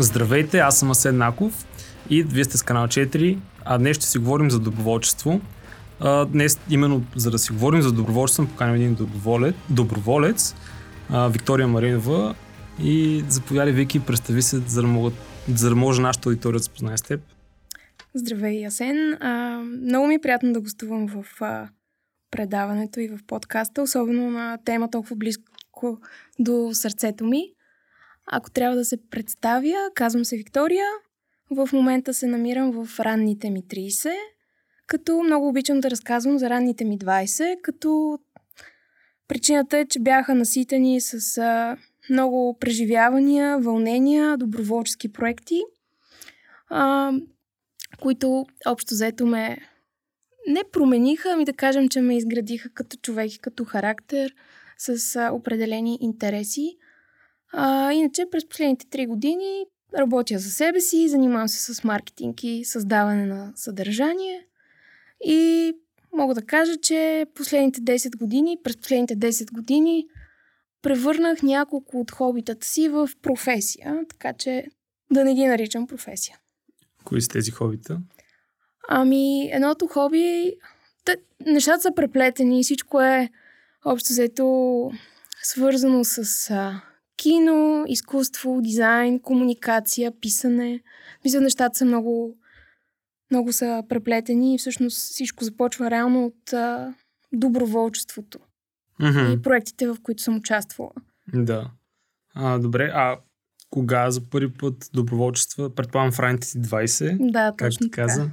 Здравейте, аз съм Асен Наков и вие сте с канал 4, а днес ще си говорим за доброволчество. Днес, именно за да си говорим за доброволчество, поканим един доброволец, доброволец Виктория Маринова и заповядай Вики, представи се, за да, могат, за да може нашата аудитория да се познае с теб. Здравей, Асен. А, много ми е приятно да гостувам в а, предаването и в подкаста, особено на тема толкова близко до сърцето ми. Ако трябва да се представя, казвам се Виктория. В момента се намирам в ранните ми 30, като много обичам да разказвам за ранните ми 20, като причината е, че бяха наситени с много преживявания, вълнения, доброволчески проекти, а, които общо взето ме не промениха, ами да кажем, че ме изградиха като човек и като характер с определени интереси. А, иначе през последните три години работя за себе си, занимавам се с маркетинг и създаване на съдържание. И мога да кажа, че последните 10 години, през последните 10 години превърнах няколко от хобитата си в професия, така че да не ги наричам професия. Кои са тези хобита? Ами, едното хоби, те, нещата са преплетени, всичко е общо взето свързано с а, кино, изкуство, дизайн, комуникация, писане. Мисля, нещата са много, много са преплетени и всъщност всичко започва реално от а, доброволчеството Mm-hmm. и проектите, в които съм участвала. Да. А, добре, а кога за първи път доброволчество? Предполагам в ранните си 20, Да, точно ти така. каза.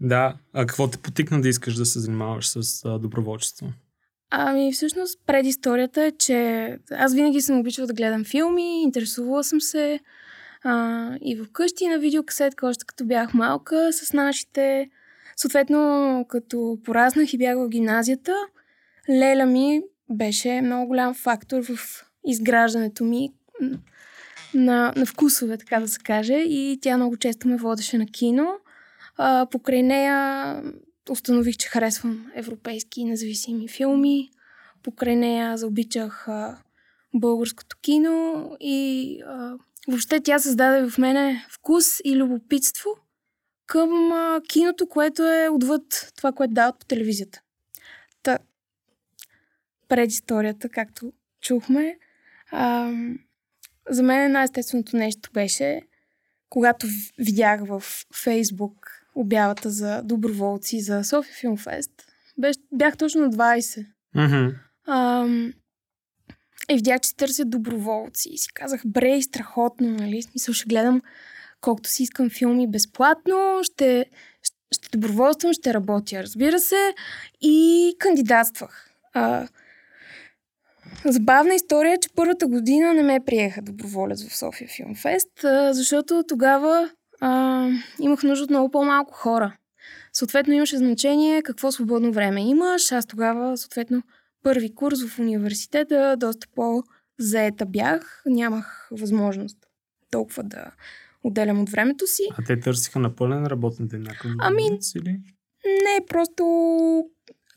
Да. А какво те потикна да искаш да се занимаваш с а, доброволчество? Ами, всъщност, предисторията е, че аз винаги съм обичала да гледам филми, интересувала съм се а, и вкъщи на видеокасетка, още като бях малка, с нашите. Съответно, като пораснах и бях в гимназията, Леля ми беше много голям фактор в изграждането ми на, на вкусове, така да се каже. И тя много често ме водеше на кино. А, покрай нея установих, че харесвам европейски независими филми. Покрай нея заобичах а, българското кино и а, въобще тя създаде в мене вкус и любопитство към а, киното, което е отвъд това, което дават по телевизията. Та, предисторията, както чухме, а, за мен най-естественото нещо беше, когато видях в Фейсбук обявата за доброволци за София Филмфест. Бях точно на 20. Mm-hmm. Ам, и видях, че търсят доброволци. И си казах, бре, страхотно, нали? Смисъл, ще гледам колкото си искам филми безплатно, ще, ще, доброволствам, ще работя, разбира се. И кандидатствах. А, забавна история че първата година не ме приеха доброволец в София Филмфест, а, защото тогава а, имах нужда от много по-малко хора. Съответно имаше значение какво свободно време имаш. Аз тогава, съответно, първи курс в университета, доста по-заета бях. Нямах възможност толкова да отделям от времето си. А те търсиха на пълен работен ден някакъв Ами, или? Не, просто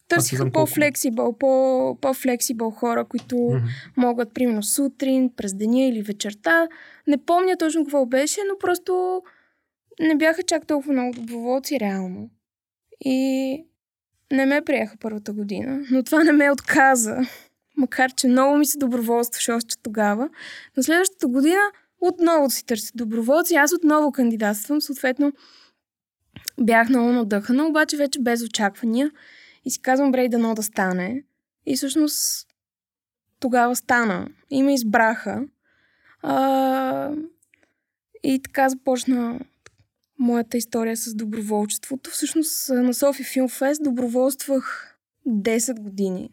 търсиха по-флексибъл, по- по-флексибъл хора, които Мгм. могат, примерно, сутрин, през деня или вечерта. Не помня точно какво беше, но просто не бяха чак толкова много доброволци реално. И не ме приеха първата година, но това не ме отказа. Макар, че много ми се доброволстваше още тогава. На следващата година отново си търся доброволци. Аз отново кандидатствам. Съответно, бях много надъхана, обаче вече без очаквания. И си казвам, брей, дано да стане. И всъщност тогава стана. И ме избраха. А, и така започна моята история с доброволчеството. Всъщност на София Филмфест доброволствах 10 години.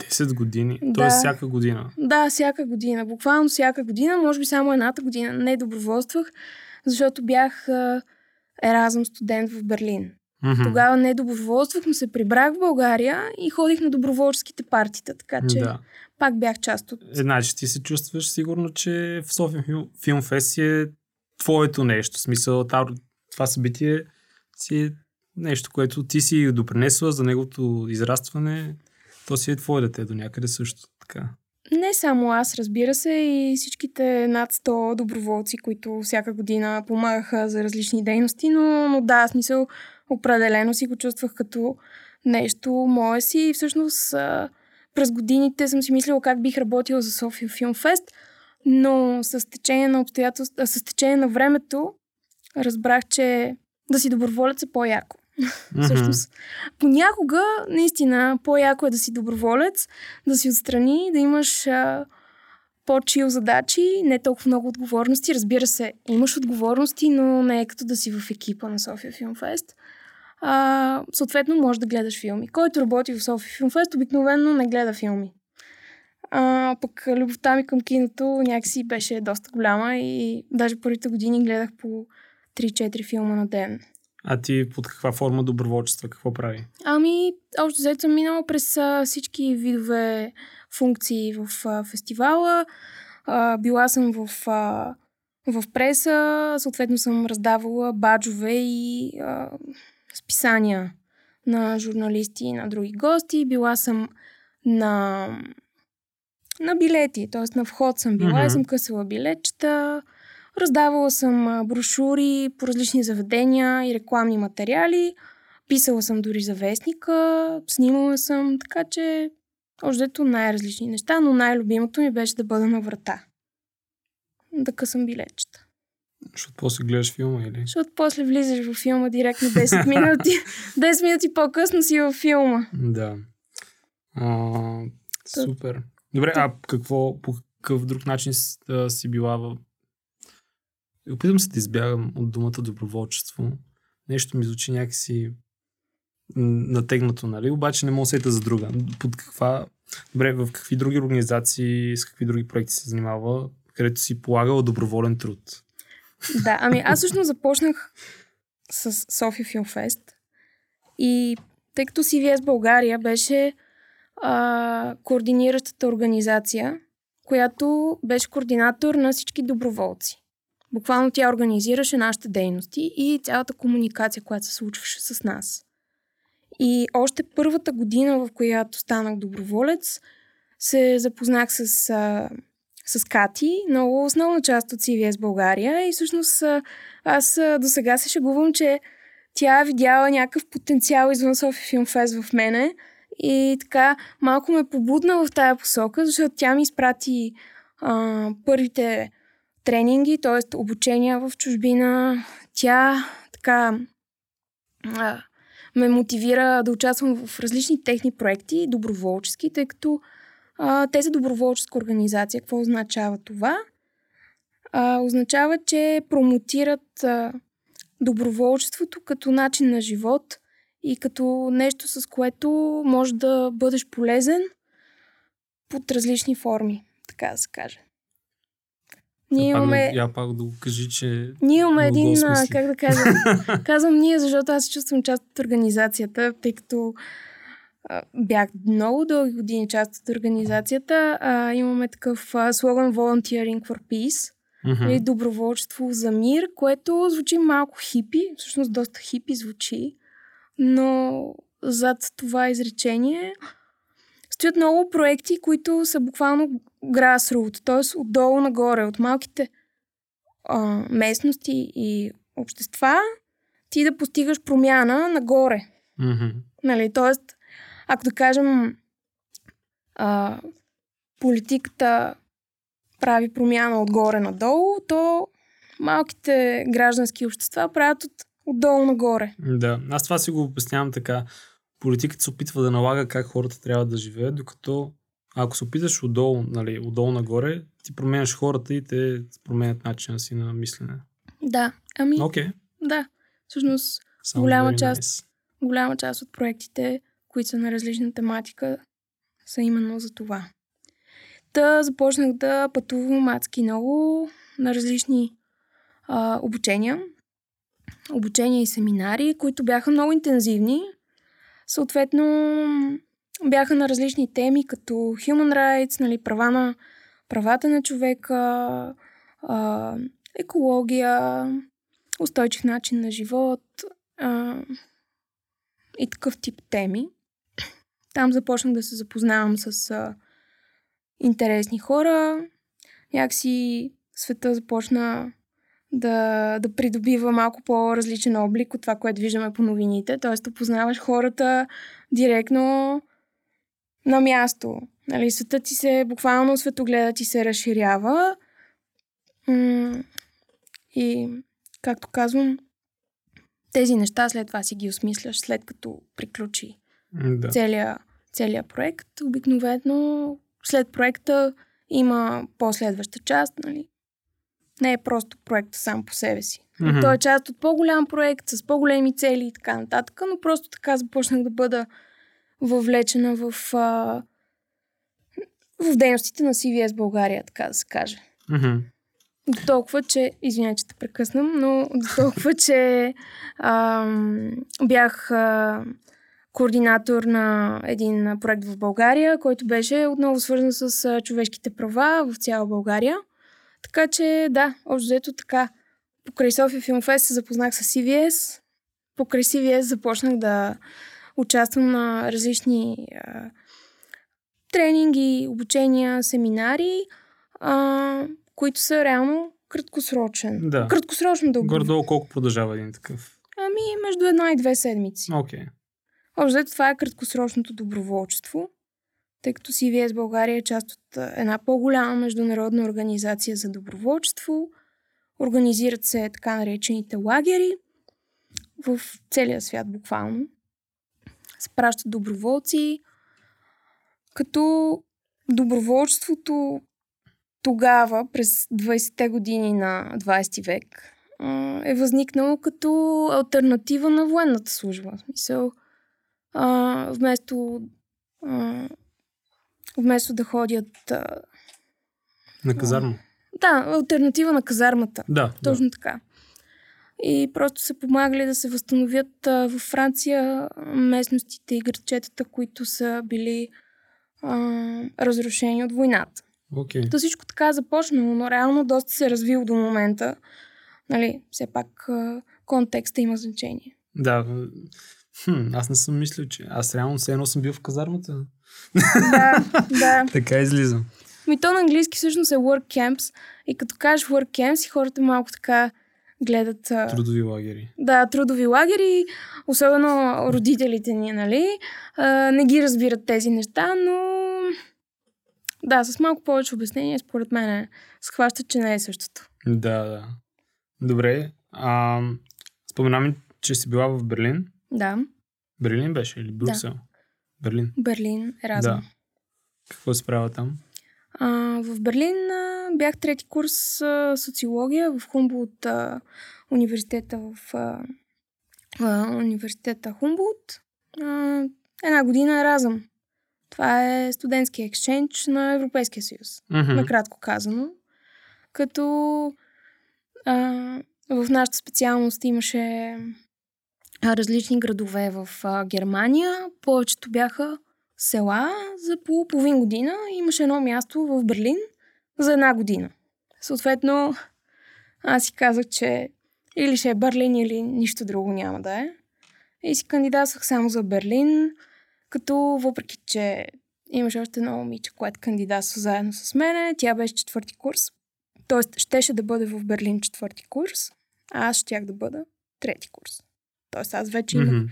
10 години. Да. Тоест всяка година. Да, всяка година. Буквално всяка година. Може би само едната година не доброволствах, защото бях а, еразъм студент в Берлин. Мгм. Тогава не доброволствах, но се прибрах в България и ходих на доброволческите партита, така че Да. пак бях част от... Е, значи ти се чувстваш сигурно, че в София Фил- Филмфест е твоето нещо. В смисъл, това събитие си е нещо, което ти си допринесла за неговото израстване. То си е твое дете до някъде също. Така. не само аз, разбира се, и всичките над 100 доброволци, които всяка година помагаха за различни дейности, но, но да, смисъл, определено си го чувствах като нещо мое си и всъщност през годините съм си мислила как бих работила за София Филм Фест, но с течение на обстоятелства, с течение на времето разбрах, че да си доброволец е по-яко. Mm-hmm. Всъщност, понякога, наистина, по-яко е да си доброволец, да си отстрани, да имаш а, по-чил задачи, не толкова много отговорности. Разбира се, имаш отговорности, но не е като да си в екипа на София Филмфест. А, съответно, можеш да гледаш филми. Който работи в София Филмфест, обикновено не гледа филми. А, пък любовта ми към киното някакси беше доста голяма и даже първите години гледах по 3-4 филма на ден. А ти под каква форма доброволчество? Какво прави? Ами, общо взето съм минала през а, всички видове функции в а, фестивала. А, била съм в, а, в преса, съответно съм раздавала баджове и а, списания на журналисти и на други гости. Била съм на, на билети, т.е. на вход съм била mm-hmm. и съм късала билетчета. Раздавала съм брошури по различни заведения и рекламни материали. Писала съм дори за вестника, снимала съм, така че ождето най-различни неща, но най-любимото ми беше да бъда на врата. Да късам билетчета. Защото после гледаш филма или? Защото после влизаш в филма директно 10 минути. 10 минути по-късно си във филма. Да. А, супер. Добре, а какво, по какъв друг начин си, си била в Опитвам се да избягам от думата доброволчество. Нещо ми звучи някакси натегнато, нали? Обаче не мога да сета за друга. Под каква... Добре, в какви други организации, с какви други проекти се занимава, където си полагала доброволен труд? Да, ами аз всъщност започнах с София Филмфест и тъй като CVS България беше а, координиращата организация, която беше координатор на всички доброволци. Буквално тя организираше нашите дейности и цялата комуникация, която се случваше с нас. И още първата година, в която станах доброволец, се запознах с, а, с Кати, много основна част от CVS България и всъщност аз до сега се шегувам, че тя видяла някакъв потенциал извън София Филмфест в мене и така малко ме побудна в тая посока, защото тя ми изпрати а, първите тренинги, т.е. обучения в чужбина. Тя така а, ме мотивира да участвам в различни техни проекти, доброволчески, тъй като а, те са доброволческа организация. Какво означава това? А, означава, че промотират а, доброволчеството като начин на живот и като нещо, с което може да бъдеш полезен под различни форми, така да се каже. Ние имаме... Я пак да го кажи, че... Ние имаме един, а, как да кажа, казвам ние, защото аз се чувствам част от организацията, тъй като а, бях много дълги години част от организацията. А, имаме такъв а, слоган Volunteering for Peace, mm-hmm. или доброволчество за мир, което звучи малко хипи, всъщност доста хипи звучи, но зад това изречение стоят много проекти, които са буквално grassroot, т.е. отдолу нагоре, от малките а, местности и общества, ти да постигаш промяна нагоре. Mm-hmm. Нали, т.е. ако да кажем а, политиката прави промяна отгоре надолу, то малките граждански общества правят от, отдолу нагоре. Да, аз това си го обяснявам така политиката се опитва да налага как хората трябва да живеят, докато ако се опиташ отдолу, нали, отдолу нагоре, ти променяш хората и те променят начина си на мислене. Да, ами... Okay. Да, всъщност Sounds голяма част, nice. голяма част от проектите, които са на различна тематика, са именно за това. Та започнах да пътувам адски много на различни а, обучения. Обучения и семинари, които бяха много интензивни, Съответно, бяха на различни теми, като human rights, нали, права на, правата на човека, а, екология, устойчив начин на живот а, и такъв тип теми. Там започнах да се запознавам с а, интересни хора. Някакси света започна да, да придобива малко по-различен облик от това, което виждаме по новините. Тоест да познаваш хората директно на място. Нали, светът ти се, буквално светогледът ти се разширява. И, както казвам, тези неща след това си ги осмисляш, след като приключи да. целият, целият проект. Обикновено след проекта има последваща част, нали? Не е просто проект сам по себе си. Mm-hmm. Той е част от по-голям проект, с по-големи цели и така нататък, но просто така започнах да бъда въвлечена в, а, в дейностите на CVS България, така да се каже. Mm-hmm. До толкова, че, извиня, че те прекъснам, но до толкова, че ам, бях а, координатор на един проект в България, който беше отново свързан с а, човешките права в цяла България. Така че, да, общо взето така. Покрай София Филмфест се запознах с CVS. Покрай CVS започнах да участвам на различни а, тренинги, обучения, семинари, а, които са реално краткосрочен. Да. Краткосрочно да Гордо колко продължава един такъв? Ами, между една и две седмици. Окей. Okay. Общо това е краткосрочното доброволчество, тъй като CVS България е част от една по-голяма международна организация за доброволчество. Организират се така наречените лагери в целия свят буквално. Се пращат доброволци, като доброволчеството тогава, през 20-те години на 20 век, е възникнало като альтернатива на военната служба. В смисъл, вместо, вместо да ходят. А, на казарма. Да, альтернатива на казармата. Да. Точно да. така. И просто са помагали да се възстановят а, във Франция местностите и градчетата, които са били а, разрушени от войната. Okay. То всичко така е започнало, но реално доста се е развил до момента. Нали, все пак контекста има значение. Да. Хм, аз не съм мислил, че... Аз реално все едно съм бил в казармата. Да, да. така излизам. Ми то на английски всъщност е work camps. И като кажеш work camps, и хората малко така гледат... Трудови лагери. Да, трудови лагери, особено родителите ни, нали? А, не ги разбират тези неща, но да, с малко повече обяснение, според мен схваща, че не е същото. Да, да. Добре. А, споменам, че си била в Берлин. Да. Берлин беше или Брюксел? Да. Берлин. Берлин, Еразъм. Да. Какво се правила там? А, в Берлин а, бях трети курс а, социология в Хумболт а, университета в а, а, университета Хумболт. А, една година Еразъм. Това е студентски екшенч на Европейския съюз. Mm-hmm. Накратко казано. Като а, в нашата специалност имаше различни градове в Германия. Повечето бяха села за по половин година. Имаше едно място в Берлин за една година. Съответно, аз си казах, че или ще е Берлин, или нищо друго няма да е. И си кандидатствах само за Берлин. Като въпреки, че имаше още едно момиче, което кандидатства заедно с мене, тя беше четвърти курс. Тоест, щеше да бъде в Берлин четвърти курс, а аз щях да бъда трети курс. Тоест, аз вече имах, mm-hmm.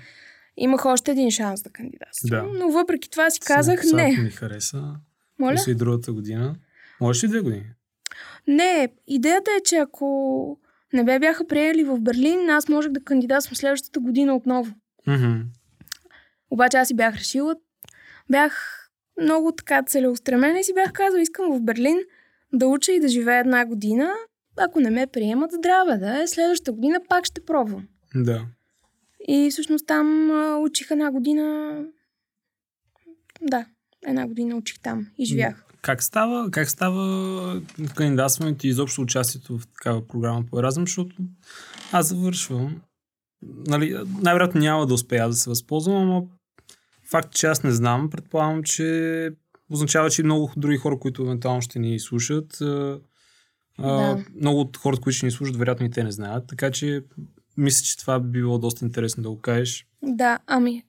имах още един шанс да кандидатствам. Да. Но въпреки това си казах Сега, не. ми хареса. Моля? И другата година. Можеш ли две години? Не, идеята е, че ако не бе бяха приели в Берлин, аз можех да кандидатствам следващата година отново. Mm-hmm. Обаче аз си бях решила, бях много така целеустремена и си бях казала, искам в Берлин да уча и да живея една година. Ако не ме приемат, здраве да е. Следващата година пак ще пробвам. Да. И всъщност там а, учих една година. Да, една година учих там и живях. Как става, как става кандидатстването и изобщо участието в такава програма по Еразъм, защото аз завършвам. Нали, най-вероятно няма да успея да се възползвам, ама Факт, че аз не знам, предполагам, че означава, че и много други хора, които евентуално ще ни слушат, да. много от хората, които ще ни слушат, вероятно и те не знаят. Така че мисля, че това би било доста интересно да го кажеш. Да, ами.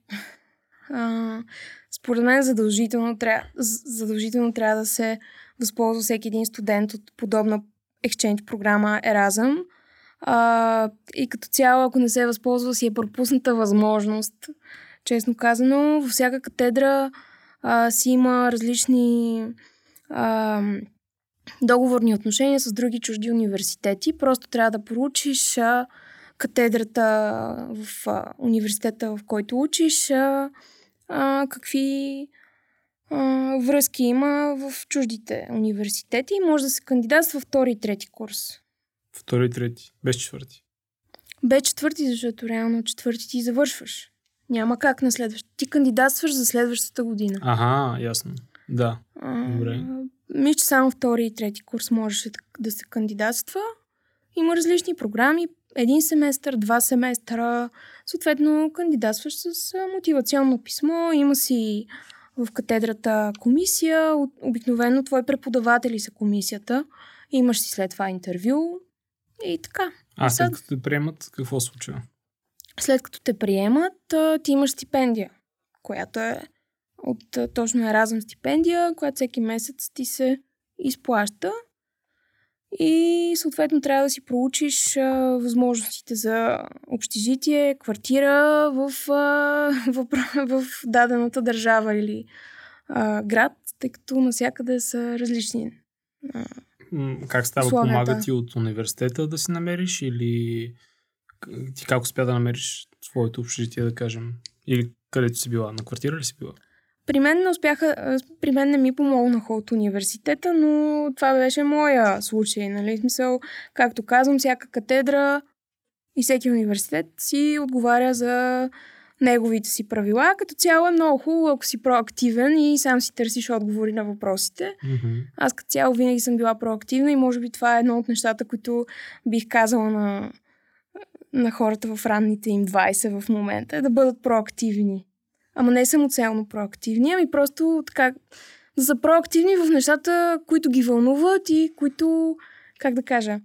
А, според мен задължително, трябва, задължително трябва да се възползва всеки един студент от подобна exchange програма Erasm. А, и като цяло, ако не се възползва, си е пропусната възможност. Честно казано, във всяка катедра а, си има различни а, договорни отношения с други чужди университети. Просто трябва да поручиш а, катедрата в а, университета, в който учиш, а, а, какви а, връзки има в чуждите университети и може да се кандидатства втори и трети курс. Втори и трети, без четвърти. Без четвърти, защото реално четвърти ти завършваш. Няма как на следващата. Ти кандидатстваш за следващата година. Ага, ясно. Да. А, Добре. Мисля, че само втори и трети курс можеше да се кандидатства. Има различни програми. Един семестър, два семестъра. Съответно, кандидатстваш с мотивационно писмо. Има си в катедрата комисия. Обикновено твои преподаватели са комисията. Имаш си след това интервю. И така. А след като те приемат, какво случва? След като те приемат, ти имаш стипендия, която е от точно разъм стипендия, която всеки месец ти се изплаща. И съответно трябва да си проучиш а, възможностите за общежитие, квартира в, а, в, в дадената държава или а, град, тъй като навсякъде са различни. А, как става? Условията. Помага ти от университета да си намериш или ти как успя да намериш своето общежитие, да кажем? Или където си била? На квартира ли си била? При мен не успяха, при мен не ми помогнаха от университета, но това беше моя случай, нали? Смисъл, както казвам, всяка катедра и всеки университет си отговаря за неговите си правила. Като цяло е много хубаво, ако си проактивен и сам си търсиш отговори на въпросите. Mm-hmm. Аз като цяло винаги съм била проактивна и може би това е едно от нещата, които бих казала на, на хората в ранните им 20 в момента, е да бъдат проактивни. Ама не самоцелно проактивни, ами просто така да са проактивни в нещата, които ги вълнуват и които, как да кажа,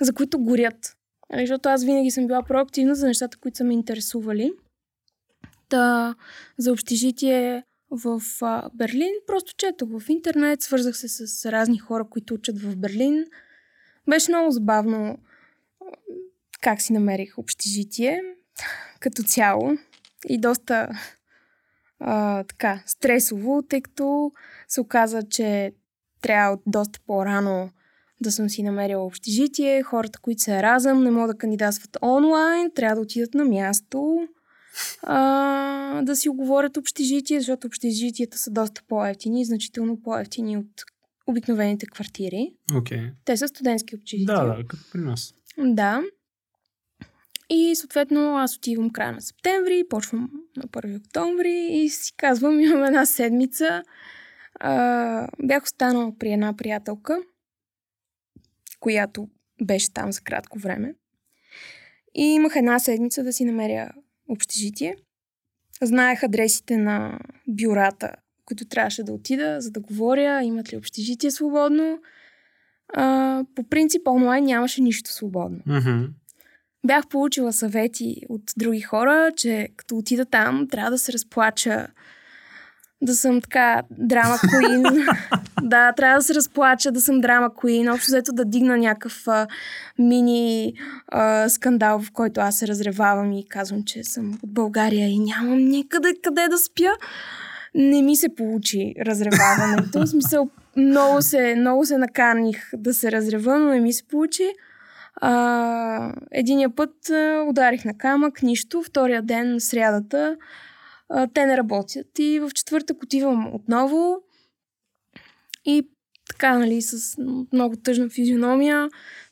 за които горят. Нали, защото аз винаги съм била проактивна за нещата, които са ме интересували. Та, за общежитие в а, Берлин просто четох в интернет, свързах се с разни хора, които учат в Берлин. Беше много забавно как си намерих общежитие като цяло и доста а, така стресово, тъй като се оказа, че трябва доста по-рано да съм си намерила общежитие. Хората, които са разъм, не могат да кандидатстват онлайн, трябва да отидат на място а, да си оговорят общежитие, защото общежитията са доста по-ефтини, значително по-ефтини от обикновените квартири. Okay. Те са студентски общежития. Да, да, като при нас. Да. И съответно аз отивам края на септември, почвам на 1 октомври и си казвам, имам една седмица. А, бях останала при една приятелка, която беше там за кратко време. И имах една седмица да си намеря общежитие. Знаех адресите на бюрата, които трябваше да отида, за да говоря, имат ли общежитие свободно. А, по принцип, онлайн нямаше нищо свободно. Mm-hmm. Бях получила съвети от други хора, че като отида там, трябва да се разплача да съм така драма куин. да, трябва да се разплача, да съм драма куин. Общо взето да дигна някакъв а, мини а, скандал, в който аз се разревавам и казвам, че съм от България и нямам никъде къде да спя. Не ми се получи разреваването. В смисъл, много се, много се наканих да се разрева, но не ми се получи. А, единия път ударих на камък, нищо. Втория ден, срядата, а, те не работят. И в четвъртък отивам отново и така, нали, с много тъжна физиономия,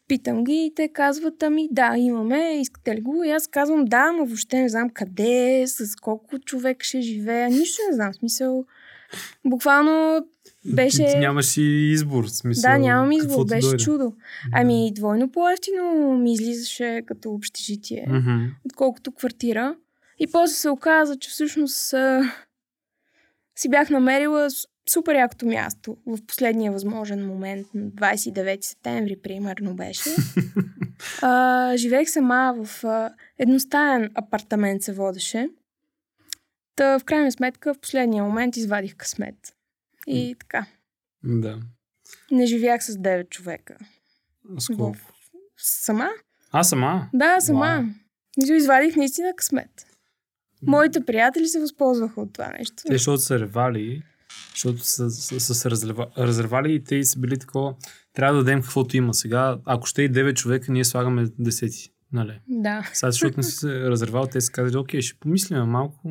питам ги и те казват, ами да, имаме, искате ли го? И аз казвам, да, но въобще не знам къде, с колко човек ще живея, нищо не знам, смисъл. Буквално беше... Ти нямаш и избор, смисъл. Да, нямам избор, беше дойде. чудо. Ами двойно по-ефтино ми излизаше като общежитие, mm-hmm. отколкото квартира. И после се оказа, че всъщност а, си бях намерила супер якото място в последния възможен момент, 29 септември, примерно беше. а, живеех сама в а, едностаен апартамент се водеше. Та в крайна сметка в последния момент извадих късмет. И така. Да. Не живях с 9 човека. С колко? Сама? А, сама? Да, сама. Вау. Извадих наистина късмет. Моите приятели се възползваха от това нещо. Те, защото са ревали, защото са, са, са се разрева, разревали и те са били такова, трябва да дадем каквото има. Сега, ако ще и 9 човека, ние слагаме 10. Нали? Да. Сега, защото не се разревал, те са казали, окей, ще помислим малко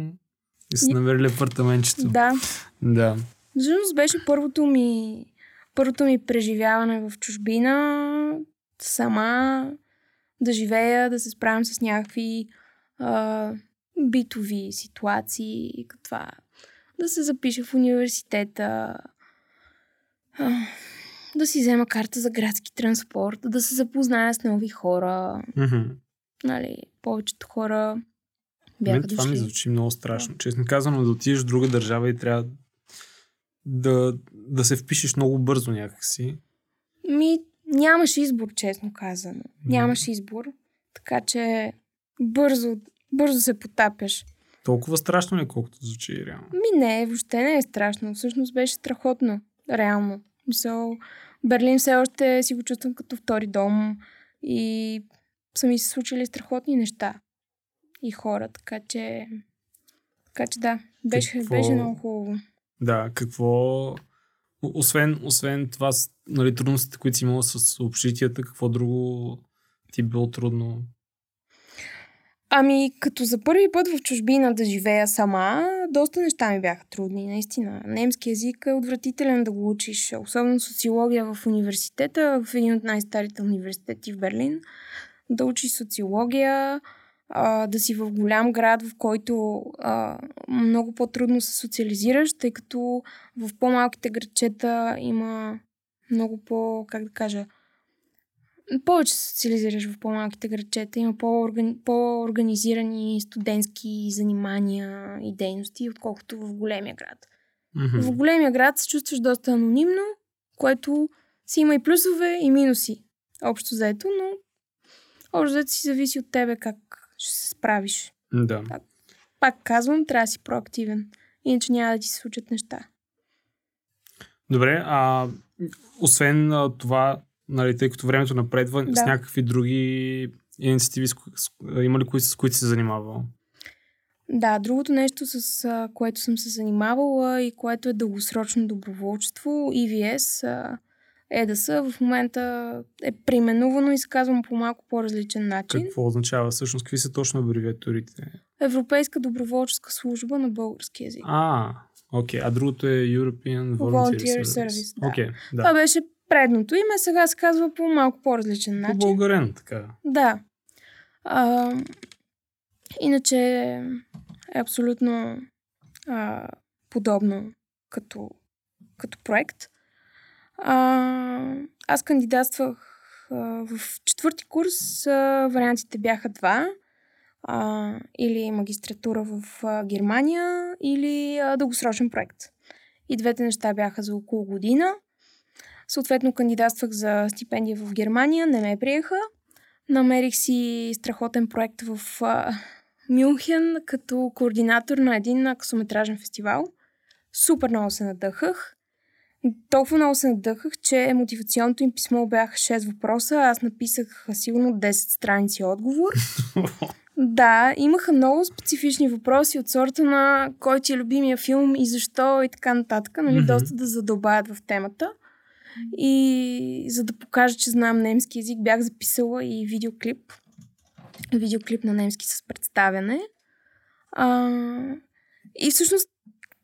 и са намерили апартаментчето. Да. Да. Всъщност беше първото ми, първото ми преживяване в чужбина. Сама да живея, да се справям с някакви а, битови ситуации, като това да се запиша в университета, а, да си взема карта за градски транспорт, да се запозная с нови хора. Мгм. Нали, повечето хора бяха Мен това ми дошли. звучи много страшно. Честно казано, да отидеш в друга държава и трябва да, да се впишеш много бързо някакси. Ми, нямаше избор, честно казано. Нямаше избор. Така че бързо, бързо се потапяш. Толкова страшно ли, колкото звучи реално? Ми не, въобще не е страшно. Всъщност беше страхотно. Реално. Мисъл, Берлин все още си го чувствам като втори дом и са ми се случили страхотни неща. И хора, така че... Така че да, беше, Какво- беше много хубаво. Да, какво... Освен, освен това, нали, трудностите, които си имала с общитията, какво друго ти е било трудно? Ами, като за първи път в чужбина да живея сама, доста неща ми бяха трудни, наистина. Немски язик е отвратителен да го учиш, особено социология в университета, в един от най-старите университети в Берлин. Да учиш социология, а, да си в голям град, в който а, много по-трудно се социализираш, тъй като в по-малките градчета има много по, как да кажа, повече се социализираш в по-малките градчета. Има по-органи... по-организирани студентски занимания и дейности, отколкото в големия град. Мгм. В големия град се чувстваш доста анонимно, което си има и плюсове, и минуси. Общо заето, но общо заето си зависи от тебе как ще се справиш. Да. Пак казвам, трябва да си проактивен. Иначе няма да ти се случат неща. Добре, а освен а, това, нали, тъй като времето напредва, Да. с някакви други инициативи, с, с, има ли кои, с които се занимавал? Да, другото нещо, с а, което съм се занимавала и което е дългосрочно доброволчество, EVS, а, ЕДС, в момента е преименувано и се казвам по малко по-различен начин. Какво означава всъщност? Какви са точно абревиатурите? Европейска доброволческа служба на български язик. А, окей. А другото е European Volunteer, Volunteer Service. Service, да. Това да. беше предното име, сега се казва по малко по-различен начин. По-българен, така. Да. А, иначе е абсолютно а, подобно като, като проект. А, аз кандидатствах а, в четвърти курс. А, вариантите бяха два. А, или магистратура в а, Германия, или а, дългосрочен проект. И двете неща бяха за около година. Съответно, кандидатствах за стипендия в Германия, не ме приеха. Намерих си страхотен проект в а, Мюнхен като координатор на един късометражен фестивал. Супер много се надъхах. Толкова много се надъхах, че мотивационното им писмо бяха 6 въпроса. Аз написах сигурно 10 страници отговор. Да, имаха много специфични въпроси от сорта на кой ти е любимия филм и защо и така нататък. Нали, Мгм. доста да задълбаят в темата. И за да покажа, че знам немски язик, бях записала и видеоклип. Видеоклип на немски с представяне. А, и всъщност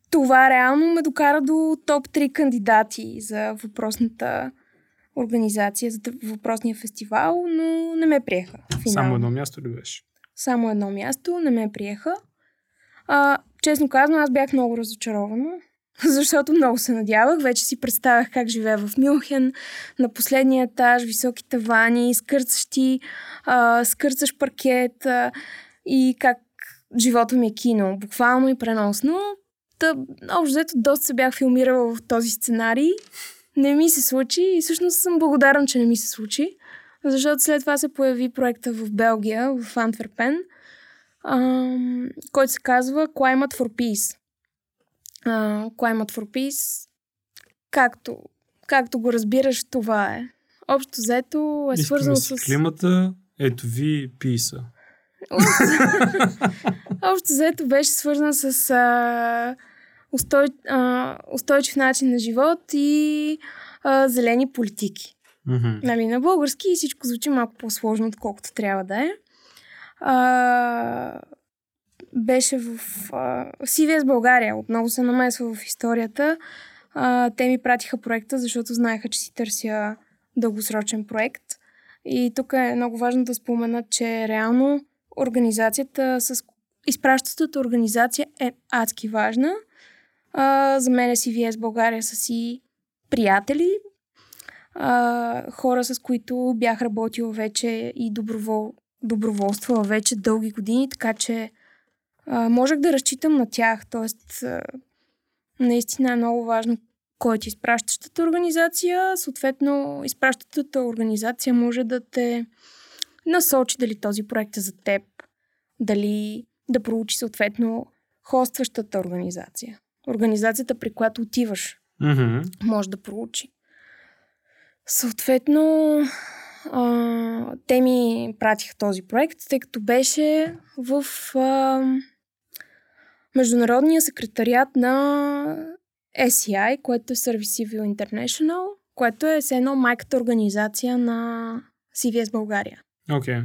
това реално ме докара до топ 3 кандидати за въпросната организация, за въпросния фестивал, но не ме приеха. Финално. Само едно място ли беше? Само едно място, не ме приеха. А, честно казано, аз бях много разочарована, защото много се надявах. Вече си представях как живея в Мюнхен, на последния етаж, високи тавани, скърцащи, а, скърцаш паркет а, и как живота ми е кино, буквално и преносно. Та, общо взето, доста се бях филмирала в този сценарий. Не ми се случи и всъщност съм благодарна, че не ми се случи. Защото след това се появи проекта в Белгия, в Антверпен, ам, който се казва Climate for Peace. А, Climate for Peace, както, както го разбираш, това е. Общо взето е свързано с... климата, ето ви писа. Общо взето беше свързан с а, устой, а, устойчив начин на живот и а, зелени политики. Мгм. Нали, на български всичко звучи малко по-сложно, отколкото трябва да е. А, беше в а, CVS България. Отново се намесва в историята. А, те ми пратиха проекта, защото знаеха, че си търся дългосрочен проект. И тук е много важно да спомена, че реално организацията с изпращащата организация е адски важна. А, за мен CVS България са си приятели, а, хора, с които бях работила вече и добровол, доброволствала вече дълги години, така че а, можех да разчитам на тях. Тоест, а, наистина е много важно кой ти изпращащата организация. Съответно, изпращащата организация може да те насочи дали този проект е за теб, дали да проучи съответно хостващата организация. Организацията, при която отиваш, Мгм. може да проучи. Съответно, а, те ми пратиха този проект, тъй като беше в а, Международния секретариат на SCI, което е Service Civil International, което е все едно майката организация на CVS България. Окей.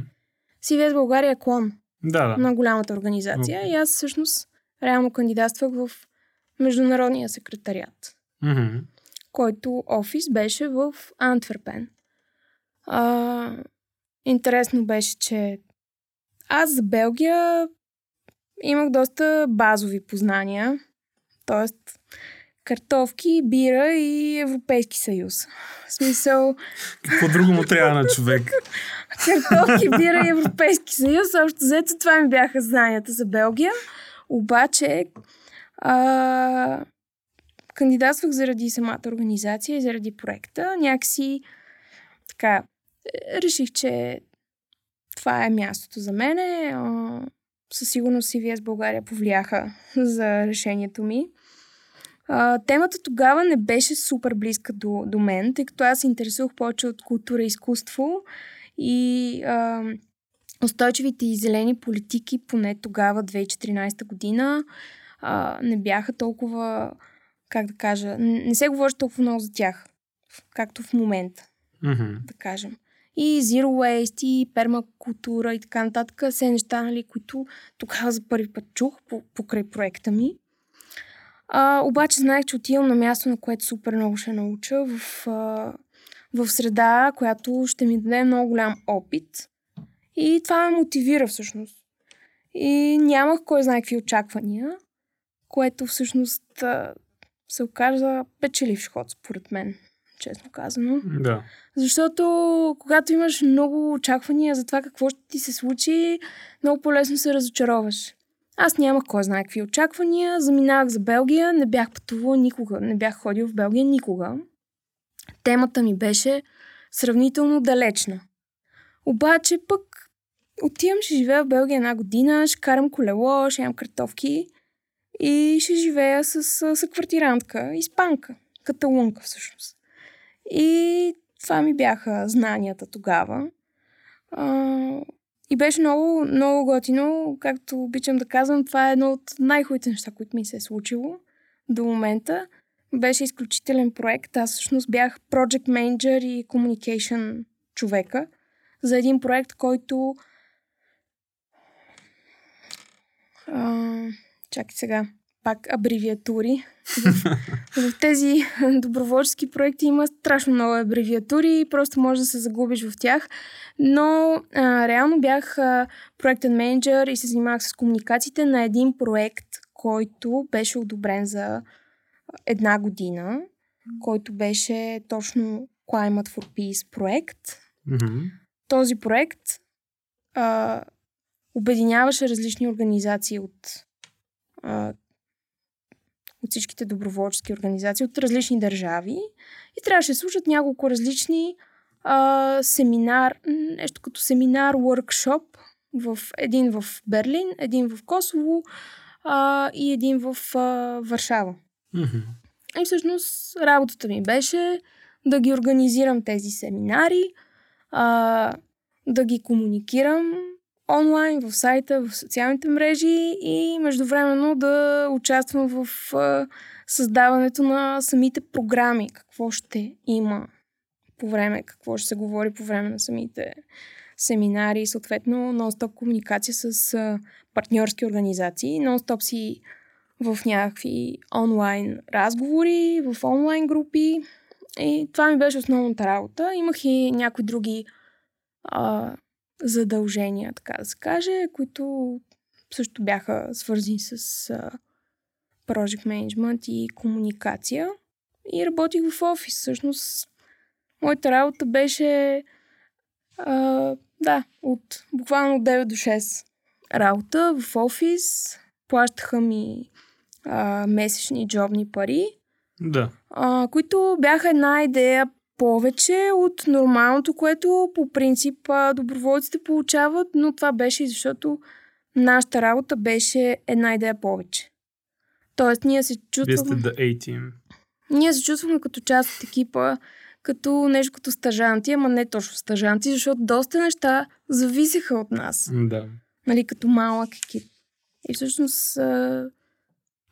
CVS България е клон Да, да. на голямата организация Окей. и аз всъщност реално кандидатствах в Международния секретариат Мгм. който офис беше в Антверпен. А, интересно беше, че аз за Белгия имах доста базови познания, т.е. картофки, бира и Европейски съюз. В смисъл, Какво друго му трябва на човек? картофки, бира и Европейски съюз. Общо взето това ми бяха знанията за Белгия. Обаче, а, кандидатствах заради самата организация и заради проекта. Някакси така, е, реших, че това е мястото за мене. А, със сигурност CVS България повлияха за решението ми. А, темата тогава не беше супер близка до, до мен, тъй като аз се интересувах повече от култура и изкуство и а, устойчивите и зелени политики, поне тогава, 2014 година, а, не бяха толкова, как да кажа, не се говори толкова много за тях, както в момента, Мгм. да кажем. И Zero Waste, и пермакултура и така нататък, все неща, нали, които тогава за първи път чух по, покрай проекта ми. А, обаче знаех, че отивам на място, на което супер много ще науча, в, а, в среда, която ще ми даде много голям опит. И това ме мотивира всъщност. И нямах кой знае какви очаквания, което всъщност а, се оказа печеливш ход, според мен, честно казано. Да. Защото когато имаш много очаквания за това какво ще ти се случи, много по-лесно се разочароваш. Аз нямах кой знае какви очаквания, заминавах за Белгия, не бях пътувала никога, не бях ходил в Белгия никога. Темата ми беше сравнително далечна. Обаче пък отивам, ще живея в Белгия една година, ще карам колело, ще ям картофки и ще живея с съквартирантка, испанка, каталунка всъщност. И това ми бяха знанията тогава. А, и беше много, много готино. Както обичам да казвам, това е едно от най-хубавите неща, които ми се е случило до момента. Беше изключителен проект. Аз всъщност бях project manager и communication човека за един проект, който а, чакай сега, пак абревиатури. В, в тези доброволчески проекти има страшно много абревиатури и просто може да се загубиш в тях. Но а, реално бях а, проектен менеджер и се занимавах с комуникациите на един проект, който беше одобрен за една година, който беше точно Climate for Peace проект. Мгм. Този проект а, обединяваше различни организации от, а, от всичките доброволчески организации от различни държави и трябваше да слушат няколко различни а, семинар, нещо като семинар, workshop, В, един в Берлин, един в Косово а, и един в а, Варшава. Мгм. И всъщност работата ми беше да ги организирам тези семинари, а, да ги комуникирам онлайн, в сайта, в социалните мрежи и междувременно да участвам в създаването на самите програми. Какво ще има по време, какво ще се говори по време на самите семинари и съответно нон-стоп комуникация с партньорски организации. Нон-стоп си в някакви онлайн разговори, в онлайн групи. И това ми беше основната работа. Имах и някои други а, задължения, така да се каже, които също бяха свързани с project management и комуникация. И работих в офис. Всъщност, моята работа беше а, да, от буквално 9 до 6 работа в офис. Плащаха ми а, месечни джобни пари, Да. а, които бяха една идея повече от нормалното, което по принцип доброволците получават, но това беше и защото нашата работа беше една идея повече. Тоест, ние се Вие сте чувствахме, The A-Team. ние се чувствахме като част от екипа, като нещо като стажанти, ама не точно стажанти, защото доста неща зависеха от нас Да. нали, като малък екип. И всъщност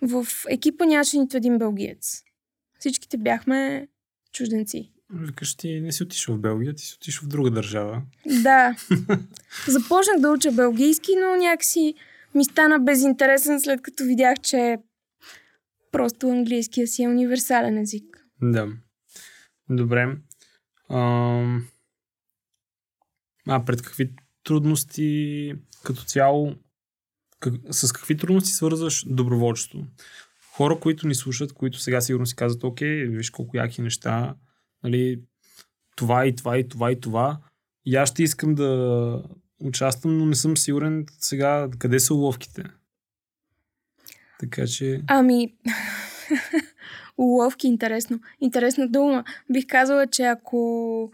в екипа нямаше нито един белгиец. Всичките бяхме чужденци. Викаш, ти не си отишъл в Белгия, ти си отишъл в друга държава. Да. Започнах да уча белгийски, но някакси ми стана безинтересен след като видях, че просто английския си е универсален език. Да. Добре. Ам... А пред какви трудности като цяло, как... с какви трудности свързваш доброволчество? Хора, които ни слушат, които сега сигурно си казват, окей, виж колко яки неща, нали, това и това и това и това. И аз ще искам да участвам, но не съм сигурен сега къде са уловките. Така че... Ами, уловки, интересно. Интересна дума. Бих казала, че ако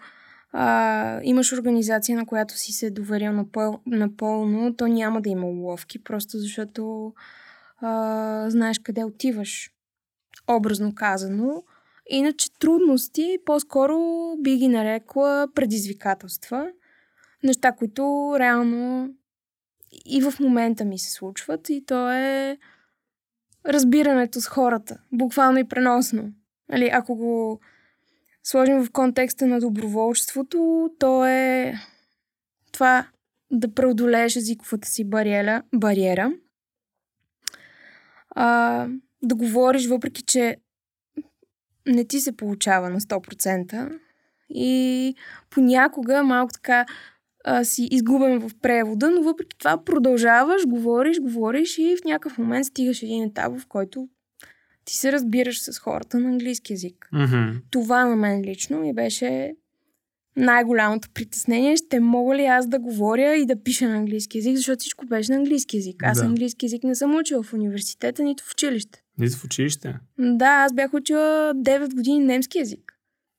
а, имаш организация, на която си се доверил напъл, напълно, то няма да има уловки, просто защото а, знаеш къде отиваш. Образно казано. Иначе трудности, по-скоро би ги нарекла предизвикателства. Неща, които реално и в момента ми се случват и то е разбирането с хората, буквално и преносно. Нали, ако го сложим в контекста на доброволчеството, то е това да преодолееш езиковата си бариера, бариера а, да говориш, въпреки че не ти се получава на 100% и понякога малко така а, си изгубен в превода, но въпреки това продължаваш, говориш, говориш и в някакъв момент стигаш един етап, в който ти се разбираш с хората на английски язик. Мгм. Това на мен лично ми беше най-голямото притеснение. Ще мога ли аз да говоря и да пиша на английски язик, защото всичко беше на английски язик. Аз Да. английски язик не съм учила в университета, нито в училище. Нито в училище. Да, аз бях учила 9 години немски язик.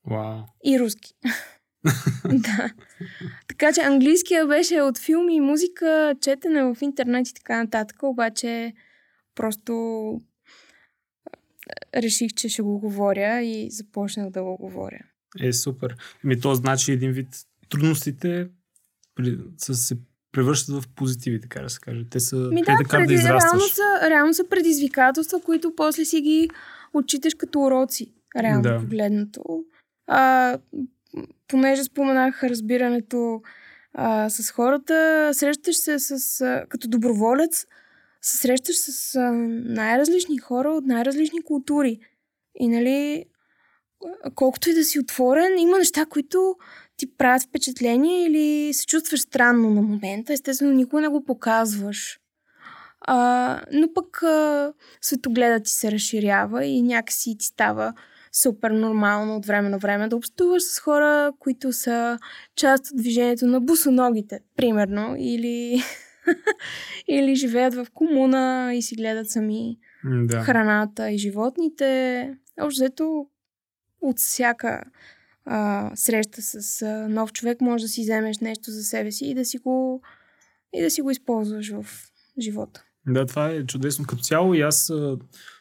Вау. И руски. да. Така че английския беше от филми и музика, четене в интернет и така нататък, обаче просто реших, че ще го говоря и започнах да го говоря. Е, супер. Ми то значи един вид трудностите при- са се превръщат в позитиви, така да се каже. Те са Ми да, карат да преди, реално, израстваш. са, реално са предизвикателства, които после си ги отчиташ като уроци, реално Да. погледнато. А, понеже споменах разбирането а, с хората, срещаш се с, а, като доброволец, се срещаш с а, най-различни хора от най-различни култури. И нали, колкото и да си отворен, има неща, които ти правят впечатление или се чувстваш странно на момента. Естествено, никога не го показваш. А, но пък а, светогледът ти се разширява и някакси ти става супер нормално от време на време да общуваш с хора, които са част от движението на босоногите, примерно, или, или живеят в комуна и си гледат сами Да. храната и животните. Общо от всяка а, среща с а, нов човек може да си вземеш нещо за себе си и да си го и да си го използваш в живота. Да, това е чудесно. Като цяло и аз а,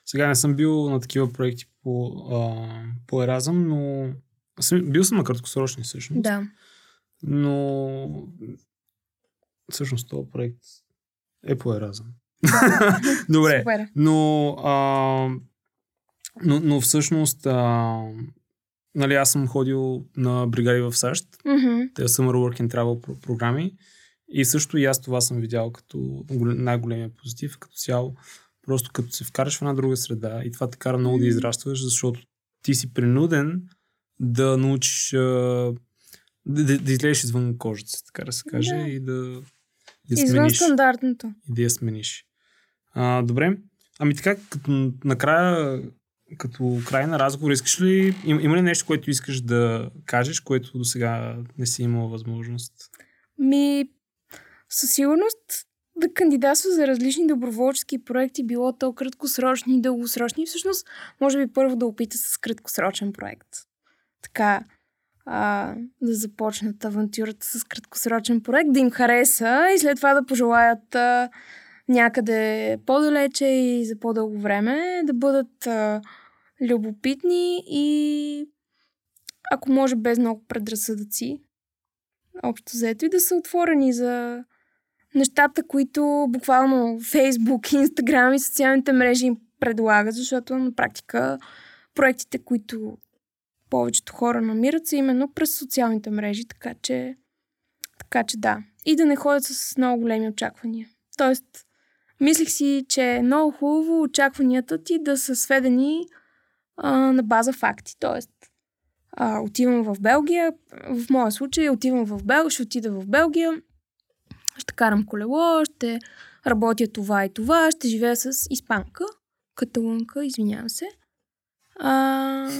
сега не съм бил на такива проекти по, а, по Еразъм, но съм, бил съм на краткосрочни всъщност. Да. Но всъщност този проект е по Еразъм. Добре. Супер. Но, а, но, но всъщност а, нали, аз съм ходил на бригади в САЩ. Мгм. Те са Work and Travel про- програми. И също и аз това съм видял като гол- най-големия позитив. Като цяло, просто като се вкараш в една друга среда и това те кара много да израстваш, защото ти си принуден да научиш да, да, да излезеш извън кожата така да се каже, Да. и да, да Извън смениш стандартното. и да я смениш. А, добре. Ами така, като накрая, като край на разговор, искаш ли, им, има ли нещо, което искаш да кажеш, което до сега не си имал възможност? Ми, със сигурност да кандидатства за различни доброволчески проекти, било то краткосрочни, дългосрочни. Всъщност, може би първо да опита с краткосрочен проект. Така, а, да започнат авантюрата с краткосрочен проект, да им хареса и след това да пожелаят а, някъде по-далече и за по-дълго време, да бъдат а, любопитни и ако може без много предразсъдъци, общо взето и да са отворени за нещата, които буквално Фейсбук, Инстаграм и социалните мрежи им предлагат, защото на практика проектите, които повечето хора намират, са именно през социалните мрежи, така че, така че да. И да не ходят с много големи очаквания. Тоест, мислих си, че е много хубаво очакванията ти да са сведени на база факти. Тоест, а, отивам в Белгия, в моя случай отивам в Белгия, ще отида в Белгия, ще карам колело, ще работя това и това, ще живея с испанка, каталунка, извинявам се. А,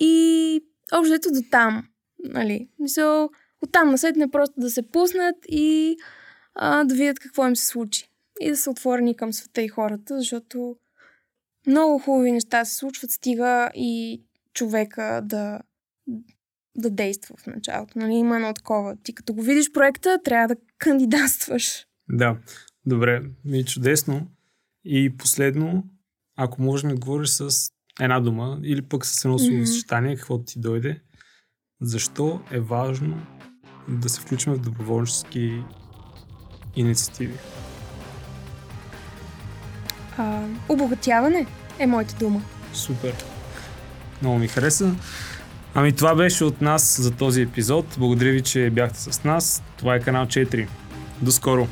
и общо до там. Нали? Мисъл, оттам насетне просто да се пуснат и а, да видят какво им се случи. И да са отворени към света и хората, защото много хубави неща се случват, стига и човека да, да действа в началото. Нали? Има едно такова. Ти като го видиш проекта, трябва да кандидатстваш. Да, добре, ми е чудесно. И последно, ако можеш да ми отговориш с една дума или пък с едно словосъчетание, каквото ти дойде, защо е важно да се включим в доброволчески инициативи? А, обогатяване е моята дума. Супер. Много ми хареса. Ами това беше от нас за този епизод. Благодаря ви, че бяхте с нас. Това е канал 4. До скоро!